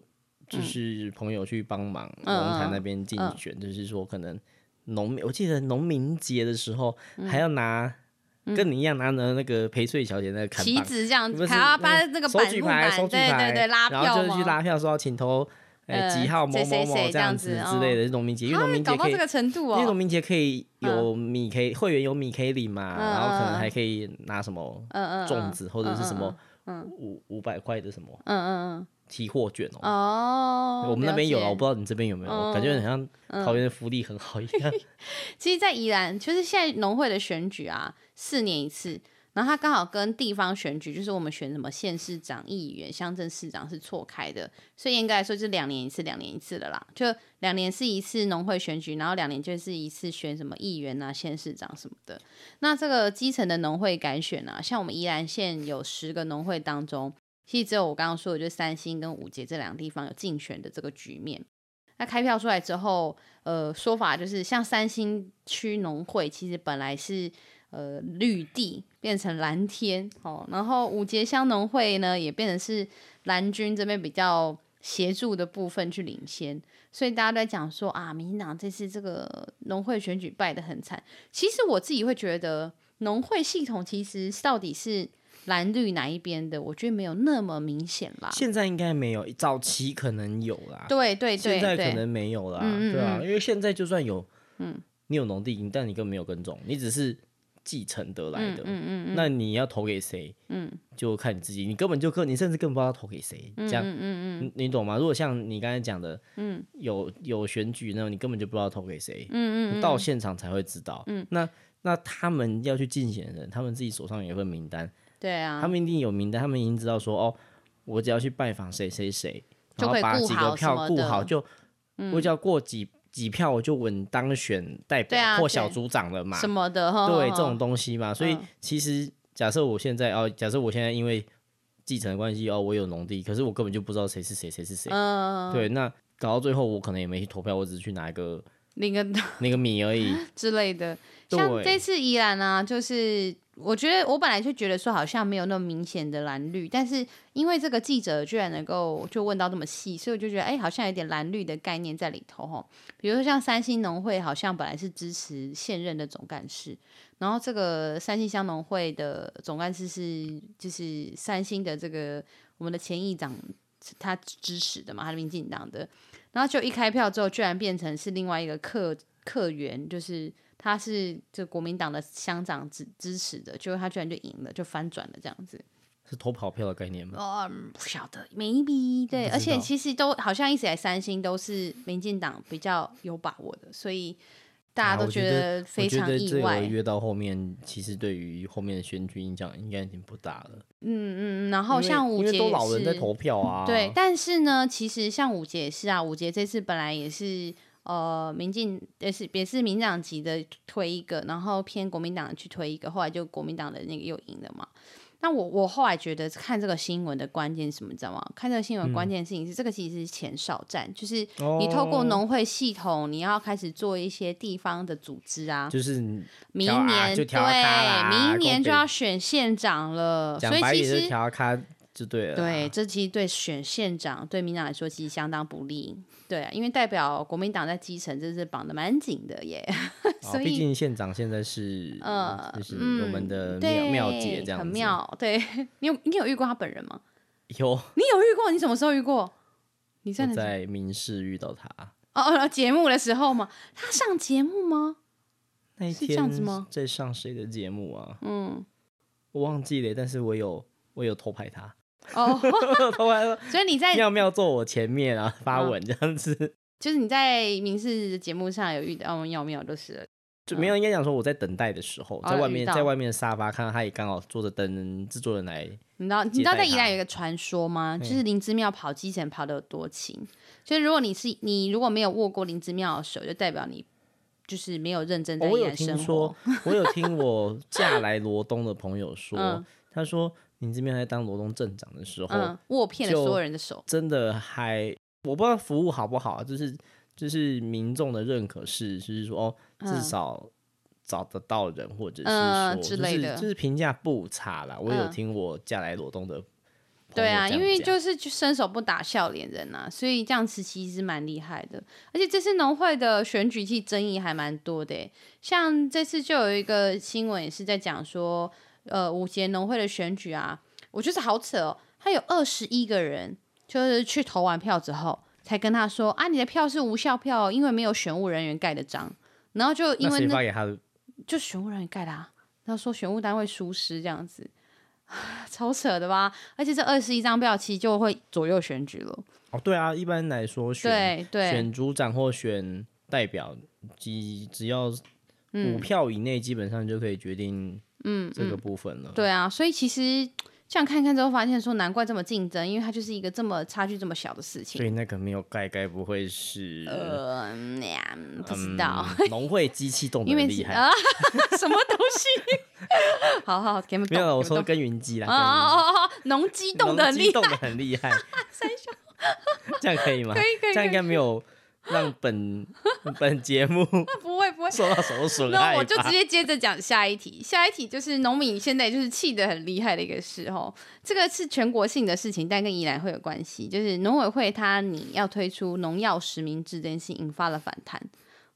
就是朋友去帮忙龙潭那边竞选，就是说可能农民，我记得农民节的时候还要拿跟你一样拿着那个陪睡小姐那个旗子这样子，还要把那个手举牌，手举牌，对对对，拉票，然后就是去拉票说要请投。哎，几号某某某这样子之类的农民节，因为农民节可以，因为农民节可以有米可以会员有米可以领嘛，然后可能还可以拿什么粽子或者是什么五五百块的什么嗯嗯嗯提货券哦哦，我们那边有啊，我不知道你这边有没有，感觉好像桃园的福利很好一样。<laughs> 其实，在宜兰，就是现在农会的选举啊，四年一次。然后他刚好跟地方选举，就是我们选什么县市长、议员、乡镇市长是错开的，所以应该来说就是两年一次，两年一次的啦。就两年是一次农会选举，然后两年就是一次选什么议员啊、县市长什么的。那这个基层的农会改选啊，像我们宜兰县有十个农会当中，其实只有我刚刚说的，就是三星跟五捷这两个地方有竞选的这个局面。那开票出来之后，呃，说法就是像三星区农会，其实本来是。呃，绿地变成蓝天，哦，然后五节乡农会呢也变成是蓝军这边比较协助的部分去领先，所以大家都在讲说啊，民进党这次这个农会选举败得很惨。其实我自己会觉得，农会系统其实到底是蓝绿哪一边的，我觉得没有那么明显啦。现在应该没有，早期可能有啦。对对对，现在可能没有啦，对，对啊，因为现在就算有，嗯，你有农地，但你根本没有耕种，你只是。继承得来的，嗯嗯嗯。嗯、那你要投给谁？嗯，就看你自己，你根本就可，你甚至更不知道投给谁，这样，嗯嗯嗯。你，你懂吗？如果像你刚才讲的，嗯，有有选举那种，你根本就不知道投给谁，嗯嗯，到现场才会知道，嗯，那那他们要去竞选的人，他们自己手上有一份名单，对啊，他们一定有名单，他们已经知道说，哦，我只要去拜访谁谁谁，然后把几个票顾好，就我只要过几。几票我就稳当选代表或小组长了嘛？什么的哈？对，这种东西嘛。所以其实假设我现在哦，假设我现在因为继承的关系哦，我有农地，可是我根本就不知道谁是谁，谁是谁。嗯。对，那搞到最后我可能也没去投票，我只是去拿一个那个那个米而已 <laughs> 之类的。像这次宜兰啊，就是。我觉得我本来就觉得说好像没有那么明显的蓝绿，但是因为这个记者居然能够就问到这么细，所以我就觉得哎，好像有点蓝绿的概念在里头哈。比如说像三星农会好像本来是支持现任的总干事，然后这个三星乡农会的总干事是就是三星的这个我们的前议长他支持的嘛，他是民进党的。然后就一开票之后，居然变成是另外一个客客源，就是他是这国民党的乡长支支持的，结果他居然就赢了，就翻转了这样子。是投跑票的概念吗？哦，不晓得，maybe 对，而且其实都好像一直以来三星都是民进党比较有把握的，所以大家都觉得非常意外。啊、越到后面，其实对于后面的选举影响应该已经不大了。嗯嗯，然后像吴捷都老人在投票啊，对，但是呢，其实像五杰也是啊，五杰这次本来也是呃民进也是也是民进党籍的推一个，然后偏国民党去推一个，后来就国民党的那个又赢了嘛。那我我后来觉得看这个新闻的关键是什么，你知道吗？看这个新闻关键的事情是，嗯、这个其实是前哨战，就是你透过农会系统，你要开始做一些地方的组织啊。就是明年对，明年就要选县长了，所以其实。对了，对，这其实对选县长对民党来说其实相当不利，对啊，因为代表国民党在基层真是绑得蛮紧的耶，<laughs> 所以毕竟县长现在是呃，就是我们的庙庙姐这样子，很妙。对，<laughs> 你有你有遇过他本人吗？有，你有遇过？你什么时候遇过？你在在民视遇到他哦哦，节目的时候吗？他上节目吗？那一天是这样子吗？在上谁的节目啊？嗯，我忘记了，但是我有我有偷拍他。哦，<laughs> 所以你在妙妙坐我前面啊，发文这样子，哦、就是你在民事节目上有遇到妙妙，就是。了就没有应该讲说我在等待的时候，在外面在外面的沙发看到他也刚好坐着等制作人来，你知道你知道在宜兰有一个传说吗？就是林之妙跑基层跑的有多勤，就是如果你是你如果没有握过林之妙的手，就代表你就是没有认真在宜兰生活。我有听说，我有听我 <laughs> 嫁来罗东的朋友说，嗯、他说。你这边在当罗东镇长的时候，嗯、握骗了所有人的手，真的还我不知道服务好不好，就是就是民众的认可是，就是说哦，至少找得到人，或者是说、嗯、之类的，就是评价不差啦。我有听我嫁来罗东的、嗯，对啊，因为就是伸手不打笑脸人啊，所以这样子其实蛮厉害的。而且这次农会的选举其实争议还蛮多的，像这次就有一个新闻也是在讲说。呃，五节农会的选举啊，我觉得好扯哦。他有二十一个人，就是去投完票之后，才跟他说啊，你的票是无效票，因为没有选务人员盖的章。然后就因为那，那就选务人员盖的啊。他说选务单位疏失这样子，<laughs> 超扯的吧？而且这二十一张票其实就会左右选举了。哦，对啊，一般来说选对对选组长或选代表，只只要五票以内，基本上就可以决定。嗯，这个部分了。对啊，所以其实这样看看之后，发现说难怪这么竞争，因为它就是一个这么差距这么小的事情。所以那个没有盖，该不会是呃，不知道。农、嗯、<laughs> 会机器动的很厉害啊？<laughs> 什么东西？<laughs> 好好，给你们没有，我说耕耘机啦。哦哦哦，农机动的很厉害，动的很厉害。三兄，这样可以吗？可以可以，这样应该没有。让本 <laughs> 本节目 <laughs> 不会不会受到什么损害。那我就直接接着讲下一题。下一题就是农民现在就是气得很厉害的一个事吼，这个是全国性的事情，但跟宜兰会有关系。就是农委会他你要推出农药实名制这件事引发了反弹。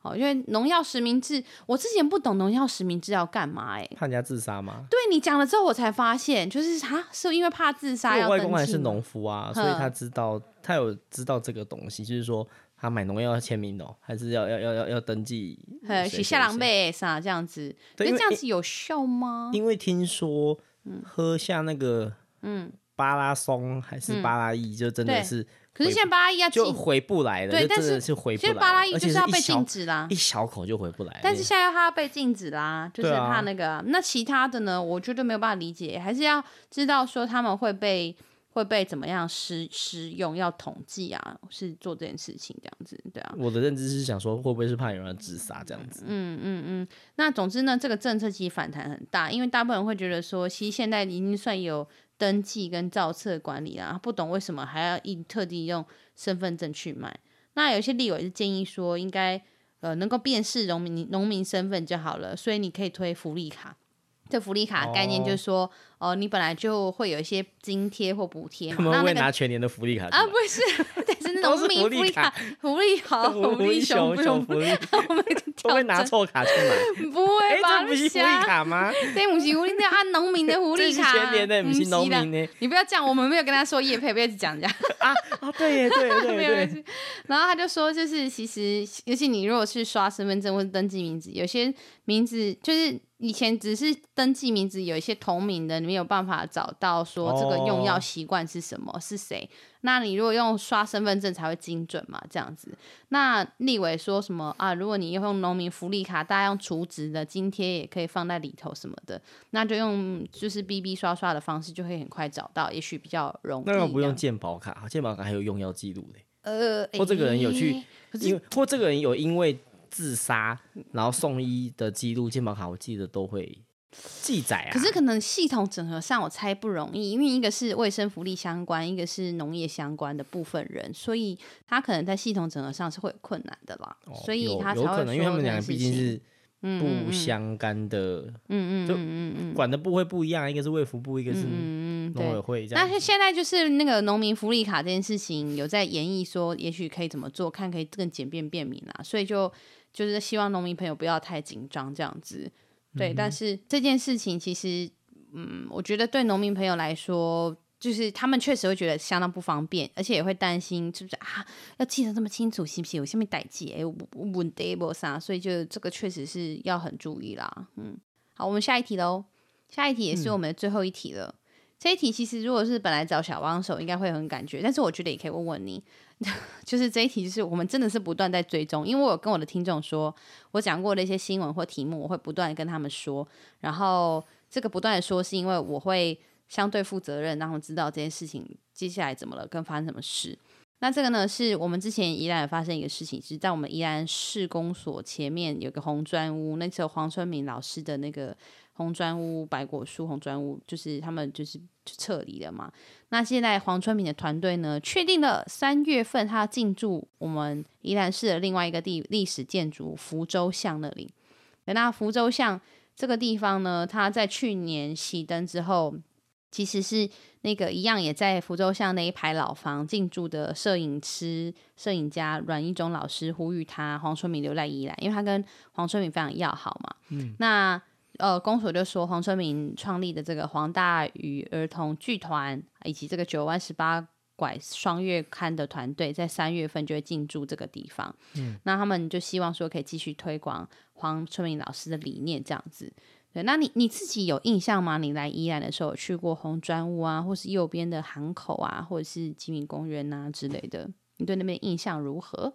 哦，因为农药实名制，我之前不懂农药实名制要干嘛哎、欸？怕人家自杀吗？对，你讲了之后，我才发现，就是他是因为怕自杀。我外公还是农夫啊，所以他知道，他有知道这个东西，就是说。他买农药要签名哦，还是要要要要要登记？呃，写下狼狈啥这样子？那，这样子有效吗？因为听说，喝下那个嗯巴拉松还是巴拉伊，就真的是。可是现在巴拉伊要就回不来了，对，但是是回不来。现在巴拉伊就是要被禁止啦，一小口就回不来。但是现在它要被禁止啦，就是怕那个。那其他的呢？我觉得没有办法理解，还是要知道说他们会被。会被怎么样施施用？要统计啊，是做这件事情这样子，对啊。我的认知是想说，会不会是怕有人自杀这样子？嗯嗯嗯。那总之呢，这个政策其实反弹很大，因为大部分人会觉得说，其实现在已经算有登记跟造册管理啦，不懂为什么还要一特地用身份证去买。那有些立委是建议说，应该呃能够辨识农民农民身份就好了，所以你可以推福利卡。这福利卡概念就是说，哦、呃，你本来就会有一些津贴或补贴嘛。他们会拿全年的福利卡啊？不是，对，是那种农民福利卡，福利好，福利熊，熊福利，<laughs> 我们都会拿错卡去买。不会吧？这不是福利卡吗？对，不是福利卡，按农民的福利卡。全年的，不是农民的。你不要这样，我们没有跟他说叶配，不要讲这样。<laughs> 啊啊，对耶，对对对。然后他就说，就是其实，尤其你如果是刷身份证或者登记名字，有些名字就是。以前只是登记名字有一些同名的，你没有办法找到说这个用药习惯是什么、oh. 是谁。那你如果用刷身份证才会精准嘛，这样子。那立伟说什么啊？如果你用农民福利卡，大家用储值的津贴也可以放在里头什么的，那就用就是 B B 刷刷的方式就会很快找到，也许比较容易。那我不用健保卡，健保卡还有用药记录嘞。呃，或这个人有去，因为或这个人有因为。自杀，然后送医的记录、健保卡，我记得都会记载啊。可是可能系统整合上，我猜不容易，因为一个是卫生福利相关，一个是农业相关的部分人，所以他可能在系统整合上是会有困难的啦。哦、所以他有可能，因为他们两个毕竟是不相干的，嗯嗯，就嗯嗯管的部会不一样，一个是卫福部，一个是农委会这样。那现在就是那个农民福利卡这件事情，有在研议说，也许可以怎么做，看可以更简便便民啦，所以就。就是希望农民朋友不要太紧张这样子，对。嗯、但是这件事情其实，嗯，我觉得对农民朋友来说，就是他们确实会觉得相当不方便，而且也会担心是不是啊，要记得这么清楚，是不是有下面代记？哎，问题不啥，所以就这个确实是要很注意啦。嗯，好，我们下一题喽。下一题也是我们的最后一题了。嗯、这一题其实如果是本来找小帮手，应该会很感觉，但是我觉得也可以问问你。<laughs> 就是这一题，就是我们真的是不断在追踪，因为我跟我的听众说，我讲过的一些新闻或题目，我会不断跟他们说，然后这个不断的说，是因为我会相对负责任，让他们知道这件事情接下来怎么了，跟发生什么事。那这个呢，是我们之前宜兰发生一个事情，是在我们宜兰市公所前面有个红砖屋，那时候黄春明老师的那个。红砖屋、白果树、红砖屋，就是他们就是撤离了嘛。那现在黄春明的团队呢，确定了三月份他要进驻我们宜兰市的另外一个地历史建筑福州巷那里。那福州巷这个地方呢，他在去年熄灯之后，其实是那个一样也在福州巷那一排老房进驻的摄影师、摄影家阮一中老师呼吁他黄春明留在宜兰，因为他跟黄春明非常要好嘛。嗯，那。呃，公所就说黄春明创立的这个黄大宇儿童剧团，以及这个九弯十八拐双月刊的团队，在三月份就会进驻这个地方。嗯，那他们就希望说可以继续推广黄春明老师的理念，这样子。对，那你你自己有印象吗？你来宜兰的时候有去过红砖屋啊，或是右边的港口啊，或者是吉米公园啊之类的？你对那边印象如何？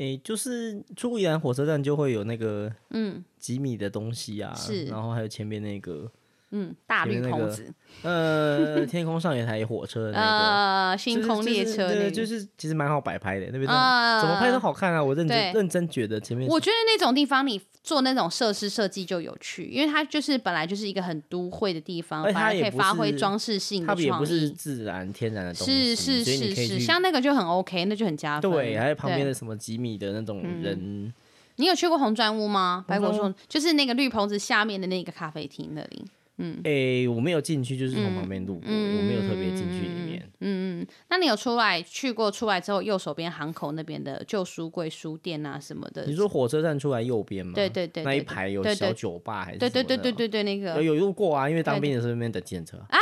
诶、欸，就是出宜兰火车站就会有那个嗯几米的东西啊，是，然后还有前面那个。嗯，大绿棚子，呃，天空上有台火车，呃，星空列车，对，就是其实蛮好摆拍的，那边怎么拍都好看啊！我认真认真觉得前面，我觉得那种地方你做那种设施设计就有趣，因为它就是本来就是一个很都会的地方，它也可以发挥装饰性它也不是自然天然的东西，是是是是，像那个就很 OK，那就很加分。对，还有旁边的什么几米的那种人，你有去过红砖屋吗？白果树就是那个绿棚子下面的那个咖啡厅那里。嗯，诶、欸，我没有进去，就是从旁边路过，嗯、我没有特别进去里面。嗯嗯，那你有出来去过？出来之后，右手边航口那边的旧书柜书店啊什么的。你说火车站出来右边吗？对对对，那一排有小酒吧还是？对对对对对对，那个有有路过啊，因为当兵的时候那边等检车啊。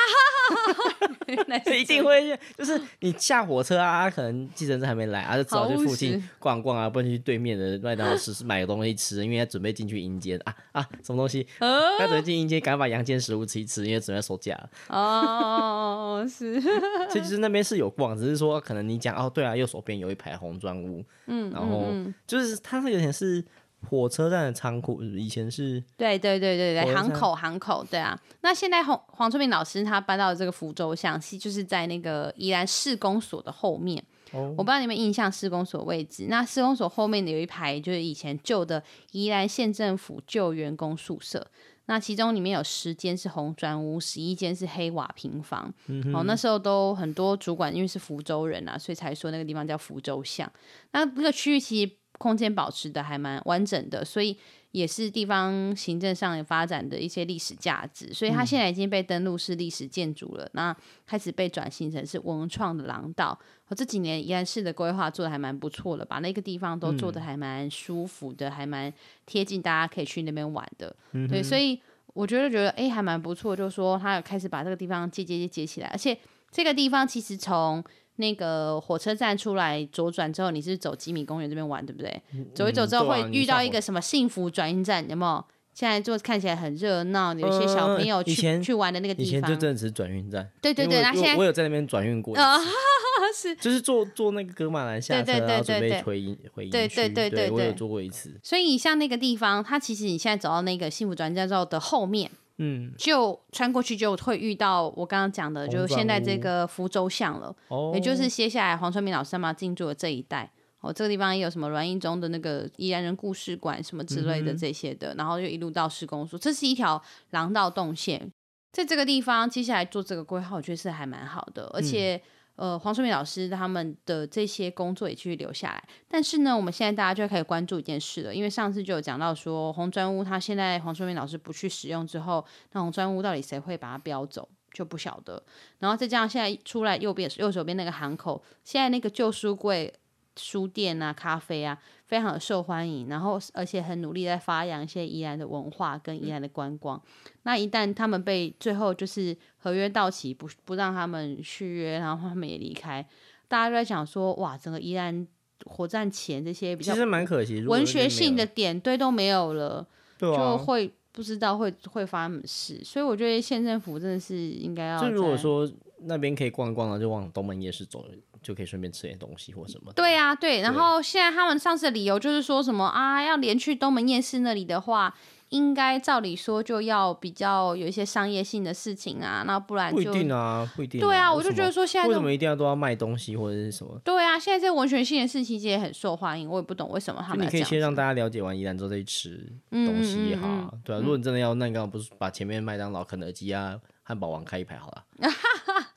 是 <laughs> 一定会，就是你下火车啊，可能计程车还没来，啊，就只好去附近逛逛啊，不然去对面的麦当劳吃 <laughs> 买个东西吃，因为要准备进去阴间啊啊，什么东西？他准备进阴间，赶快把阳间食物吃一吃，因为准备收假了。哦，是。所以其实那边是有逛，只是说可能你讲哦，对啊，右手边有一排红砖屋，嗯，然后就是它那有点是。火车站的仓库以前是，对对对对对，航口航口，对啊。那现在黄黄春明老师他搬到这个福州巷，其就是在那个宜兰市公所的后面。哦，我不知道你们印象市公所位置。那市公所后面的有一排就是以前旧的宜兰县政府旧员工宿舍。那其中里面有十间是红砖屋，十一间是黑瓦平房。嗯，哦，那时候都很多主管因为是福州人啊，所以才说那个地方叫福州巷。那那个区域其实。空间保持的还蛮完整的，所以也是地方行政上有发展的一些历史价值，所以它现在已经被登录是历史建筑了，那开始被转型成是文创的廊道。我这几年宜兰市的规划做的还蛮不错的，把那个地方都做的还蛮舒服的，还蛮贴近大家可以去那边玩的。对，所以我觉得觉得哎还蛮不错，就是说他有开始把这个地方接接接接起来，而且这个地方其实从那个火车站出来左转之后，你是走吉米公园这边玩，对不对？嗯、走一走之后会遇到一个什么幸福转运站，有没有？现在就看起来很热闹，有些小朋友去、呃、去玩的那个地方。以前就真的是转运站。对对对，那现在我有在那边转运过。啊，<laughs> 是，就是坐坐那个哥马兰下车，然后准备回回。对对对对，我有坐过一次。所以像那个地方，它其实你现在走到那个幸福转运站之后的后面。嗯，就穿过去就会遇到我刚刚讲的，就是现在这个福州巷了，哦，也就是接下来黄春明老师嘛进驻的这一带。哦，这个地方也有什么软硬中的那个宜兰人故事馆什么之类的这些的，嗯、然后就一路到施工所，这是一条廊道动线，在这个地方接下来做这个规划，我觉得是还蛮好的，而且。嗯呃，黄春明老师他们的这些工作也继续留下来，但是呢，我们现在大家就可以关注一件事了，因为上次就有讲到说红砖屋，他现在黄春明老师不去使用之后，那红砖屋到底谁会把它标走就不晓得。然后再加上现在出来右边右手边那个行口，现在那个旧书柜。书店啊，咖啡啊，非常的受欢迎，然后而且很努力在发扬一些宜兰的文化跟宜兰的观光。嗯、那一旦他们被最后就是合约到期不不让他们续约，然后他们也离开，大家都在想说，哇，整个宜兰火站前这些比较其实蛮可惜，文学性的点对都没有了，有就会不知道会会发生什么事。所以我觉得县政府真的是应该要。就如果说那边可以逛一逛了，就往东门夜市走。就可以顺便吃点东西或什么。对呀、啊，对。然后现在他们上次的理由就是说什么啊，要连去东门夜市那里的话，应该照理说就要比较有一些商业性的事情啊，那不然就不一定啊，不一定、啊。对啊，我就觉得说现在为什么一定要都要卖东西或者是什么？对啊，现在这文学性的事情其实也很受欢迎，我也不懂为什么他们。你可以先让大家了解完宜兰之后再去吃东西也好，嗯嗯嗯嗯对啊。如果你真的要，那你刚刚不是把前面麦当劳、肯德基啊、汉堡王开一排好了？<laughs>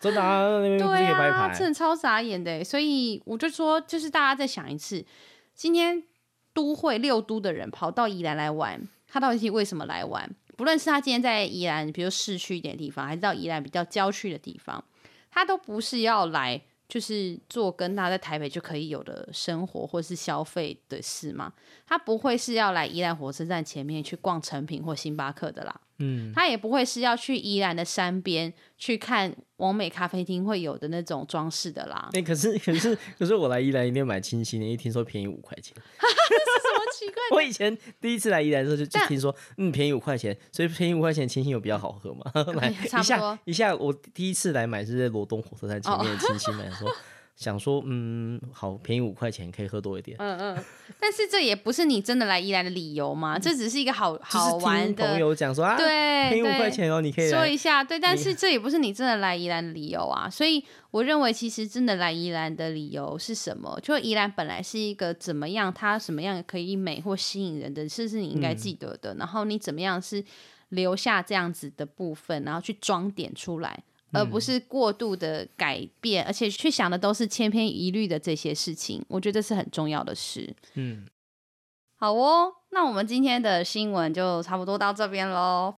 真的啊，那边对啊，真的超傻眼的。所以我就说，就是大家再想一次，今天都会六都的人跑到宜兰来玩，他到底是为什么来玩？不论是他今天在宜兰，比如市区一点地方，还是到宜兰比较郊区的地方，他都不是要来，就是做跟他在台北就可以有的生活或是消费的事吗？他不会是要来宜兰火车站前面去逛成品或星巴克的啦。嗯，他也不会是要去宜兰的山边去看王美咖啡厅会有的那种装饰的啦。哎、欸，可是可是可是我来宜兰一定要买清新的，一听说便宜五块钱，<laughs> 这是什么奇怪？<laughs> 我以前第一次来宜兰的时候就就听说，嗯，便宜五块钱，所以便宜五块钱清新有比较好喝嘛？<laughs> 来一下一下，我第一次来买是在罗东火车站前面的清新买说。哦想说，嗯，好便宜五块钱可以喝多一点。嗯嗯，但是这也不是你真的来宜兰的理由嘛？这只是一个好好玩的。朋友讲说啊，对，便宜五块钱哦，你可以说一下。对，但是这也不是你真的来宜兰的理由啊。所以我认为，其实真的来宜兰的理由是什么？就宜兰本来是一个怎么样，它什么样可以美或吸引人的事，是你应该记得的。然后你怎么样是留下这样子的部分，然后去装点出来。而不是过度的改变，嗯、而且去想的都是千篇一律的这些事情，我觉得这是很重要的事。嗯，好哦，那我们今天的新闻就差不多到这边喽。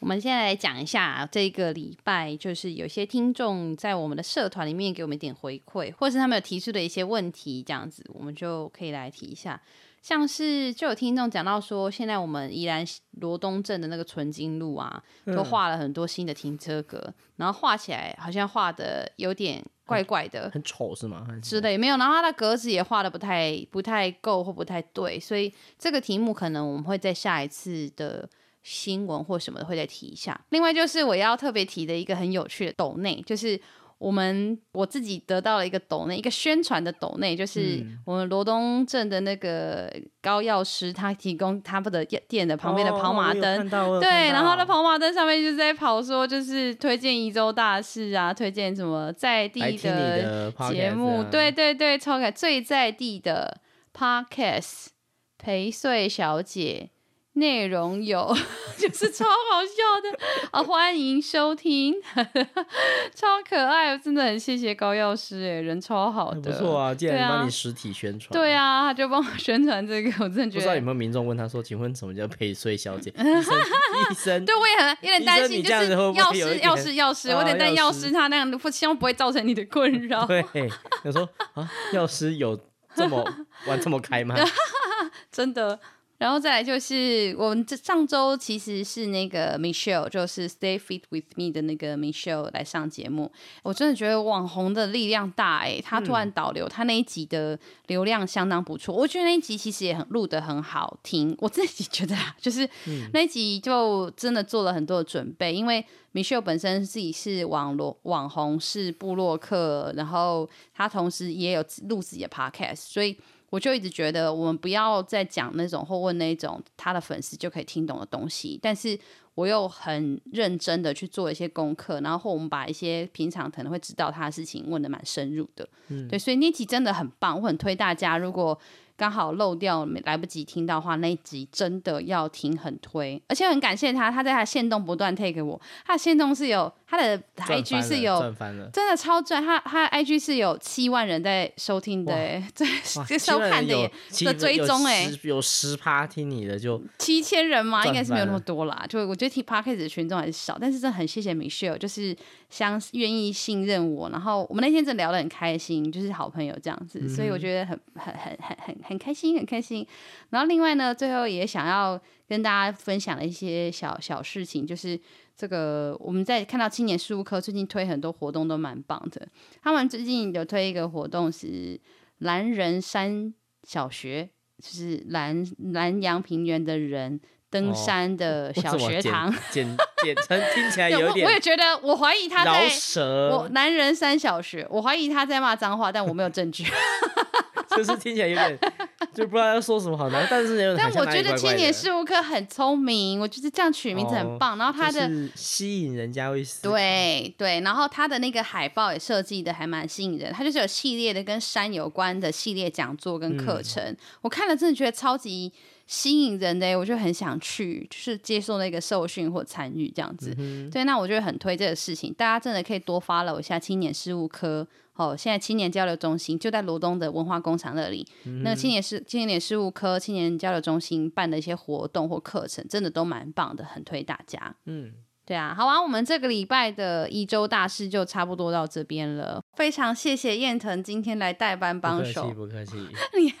我们现在来讲一下这个礼拜，就是有些听众在我们的社团里面给我们一点回馈，或是他们有提出的一些问题，这样子我们就可以来提一下。像是就有听众讲到说，现在我们宜兰罗东镇的那个纯金路啊，都画了很多新的停车格，嗯、然后画起来好像画的有点怪怪的，很丑是吗？之类没有，然后它的格子也画的不太不太够或不太对，所以这个题目可能我们会在下一次的新闻或什么的会再提一下。另外就是我要特别提的一个很有趣的斗内，就是。我们我自己得到了一个斗内，一个宣传的斗内，就是我们罗东镇的那个高药师，他提供他们的店的旁边的跑马灯，哦、对，然后他的跑马灯上面就是在跑说，就是推荐宜州大事啊，推荐什么在地的节目，啊、对对对，超感，最在地的 Podcast 陪睡小姐内容有，<laughs> 就是超好笑的啊！欢迎收听，<laughs> 超可爱，真的很谢谢高药师哎，人超好的，不错啊！竟然帮你实体宣传，对啊，他就帮我宣传这个，我真的觉得。不知道有没有民众问他说：“请问什么叫陪睡小姐？” <laughs> 医生，医生，对，我也很有点担心，就是药师，药师，药师，我有点担心药师他那样，不希望不会造成你的困扰。对，他说啊，药师有这么玩这么开吗？真的。然后再来就是我们这上周其实是那个 Michelle，就是 Stay Fit with Me 的那个 Michelle 来上节目。我真的觉得网红的力量大哎，他突然导流，他那一集的流量相当不错。我觉得那一集其实也很录得很好听，我自己觉得啊，就是那一集就真的做了很多的准备，因为 Michelle 本身自己是网络网红，是部落客，然后他同时也有录自己的 Podcast，所以。我就一直觉得，我们不要再讲那种或问那种他的粉丝就可以听懂的东西，但是我又很认真的去做一些功课，然后我们把一些平常可能会知道他的事情问的蛮深入的，嗯，对，所以那集真的很棒，我很推大家，如果。刚好漏掉，没来不及听到的话，那一集真的要听，很推，而且很感谢他，他在他的限动不断 take 我，他的线动是有他的 IG 是有真的超赚，他他 IG 是有七万人在收听的，对，这 <laughs> 收看的的追踪哎，有十趴听你的就七千人嘛，应该是没有那么多啦，就我觉得听 Podcast 的群众还是少，但是真的很谢谢 Michelle，就是相愿意信任我，然后我们那天真的聊得很开心，就是好朋友这样子，嗯、所以我觉得很很很很很。很开心，很开心。然后另外呢，最后也想要跟大家分享的一些小小事情，就是这个我们在看到青年事务科最近推很多活动都蛮棒的。他们最近有推一个活动是蓝人山小学，就是蓝蓝阳平原的人登山的小学堂，哦、简简称听起来 <laughs> 有点我。我也觉得，我怀疑他在舌我男人三小学，我怀疑他在骂脏话，但我没有证据。<laughs> 就是听起来有点就不知道要说什么好难，但是有点。但我觉得青年事务课很聪明，我觉得这样取名字很棒。哦、然后他的吸引人家会死。对对，然后他的那个海报也设计的还蛮吸引人，他就是有系列的跟山有关的系列讲座跟课程，嗯、我看了真的觉得超级吸引人的，我就很想去，就是接受那个受训或参与这样子。对，那我觉得很推这个事情，大家真的可以多 follow 一下青年事务科。哦，现在青年交流中心就在罗东的文化工厂那里。嗯、那个青年事青年事务科青年交流中心办的一些活动或课程，真的都蛮棒的，很推大家。嗯，对啊，好啊，我们这个礼拜的一周大事就差不多到这边了。非常谢谢燕腾今天来代班帮手，不客气，不客气。你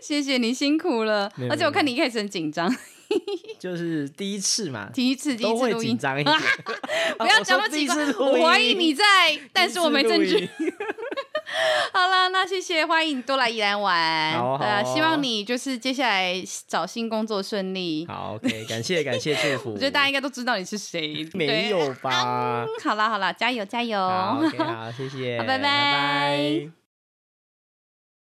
谢谢你辛苦了，而且我看你一开始很紧张。就是第一次嘛，<laughs> 第一次，第一次录音，紧张一点。<laughs> 不要讲那么奇怪，我怀疑你在，但是我没证据。<laughs> <laughs> 好啦，那谢谢，欢迎你多来宜兰玩。好，好，希望你就是接下来找新工作顺利。好，OK，感谢感谢祝福。<laughs> 我觉得大家应该都知道你是谁，没有吧？<laughs> 好啦好啦，加油加油。好，谢谢，拜拜拜拜。